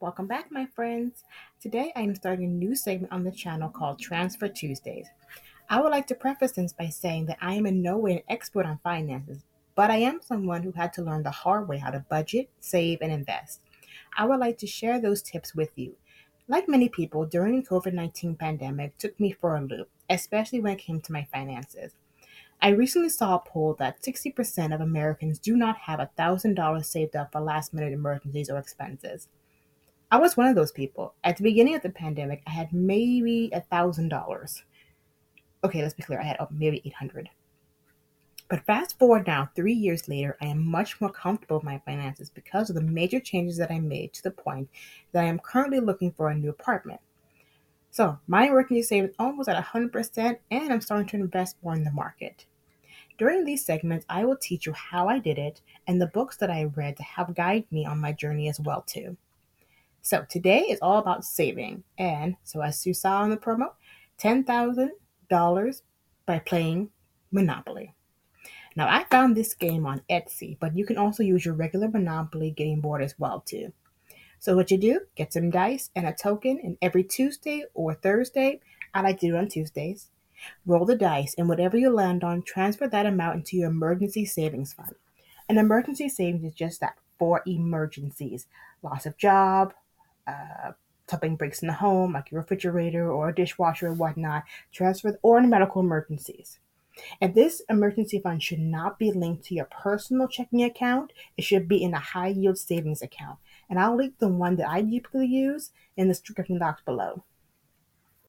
Welcome back, my friends. Today I am starting a new segment on the channel called Transfer Tuesdays. I would like to preface this by saying that I am in no way an expert on finances, but I am someone who had to learn the hard way how to budget, save, and invest. I would like to share those tips with you. Like many people, during the COVID 19 pandemic took me for a loop, especially when it came to my finances. I recently saw a poll that 60% of Americans do not have $1,000 saved up for last minute emergencies or expenses. I was one of those people. At the beginning of the pandemic, I had maybe a $1,000. Okay, let's be clear, I had oh, maybe 800 but fast forward now, three years later, I am much more comfortable with my finances because of the major changes that I made to the point that I am currently looking for a new apartment. So my emergency savings almost at 100%, and I'm starting to invest more in the market. During these segments, I will teach you how I did it and the books that I read to help guide me on my journey as well too. So today is all about saving, and so as you saw in the promo, $10,000 by playing Monopoly. Now I found this game on Etsy, but you can also use your regular Monopoly game board as well too. So what you do, get some dice and a token, and every Tuesday or Thursday, I like to do it on Tuesdays, roll the dice, and whatever you land on, transfer that amount into your emergency savings fund. An emergency savings is just that for emergencies, loss of job, uh, something breaks in the home, like your refrigerator or a dishwasher or whatnot, transfer or in medical emergencies. And this emergency fund should not be linked to your personal checking account. It should be in a high yield savings account and I'll link the one that I typically use in the description box below.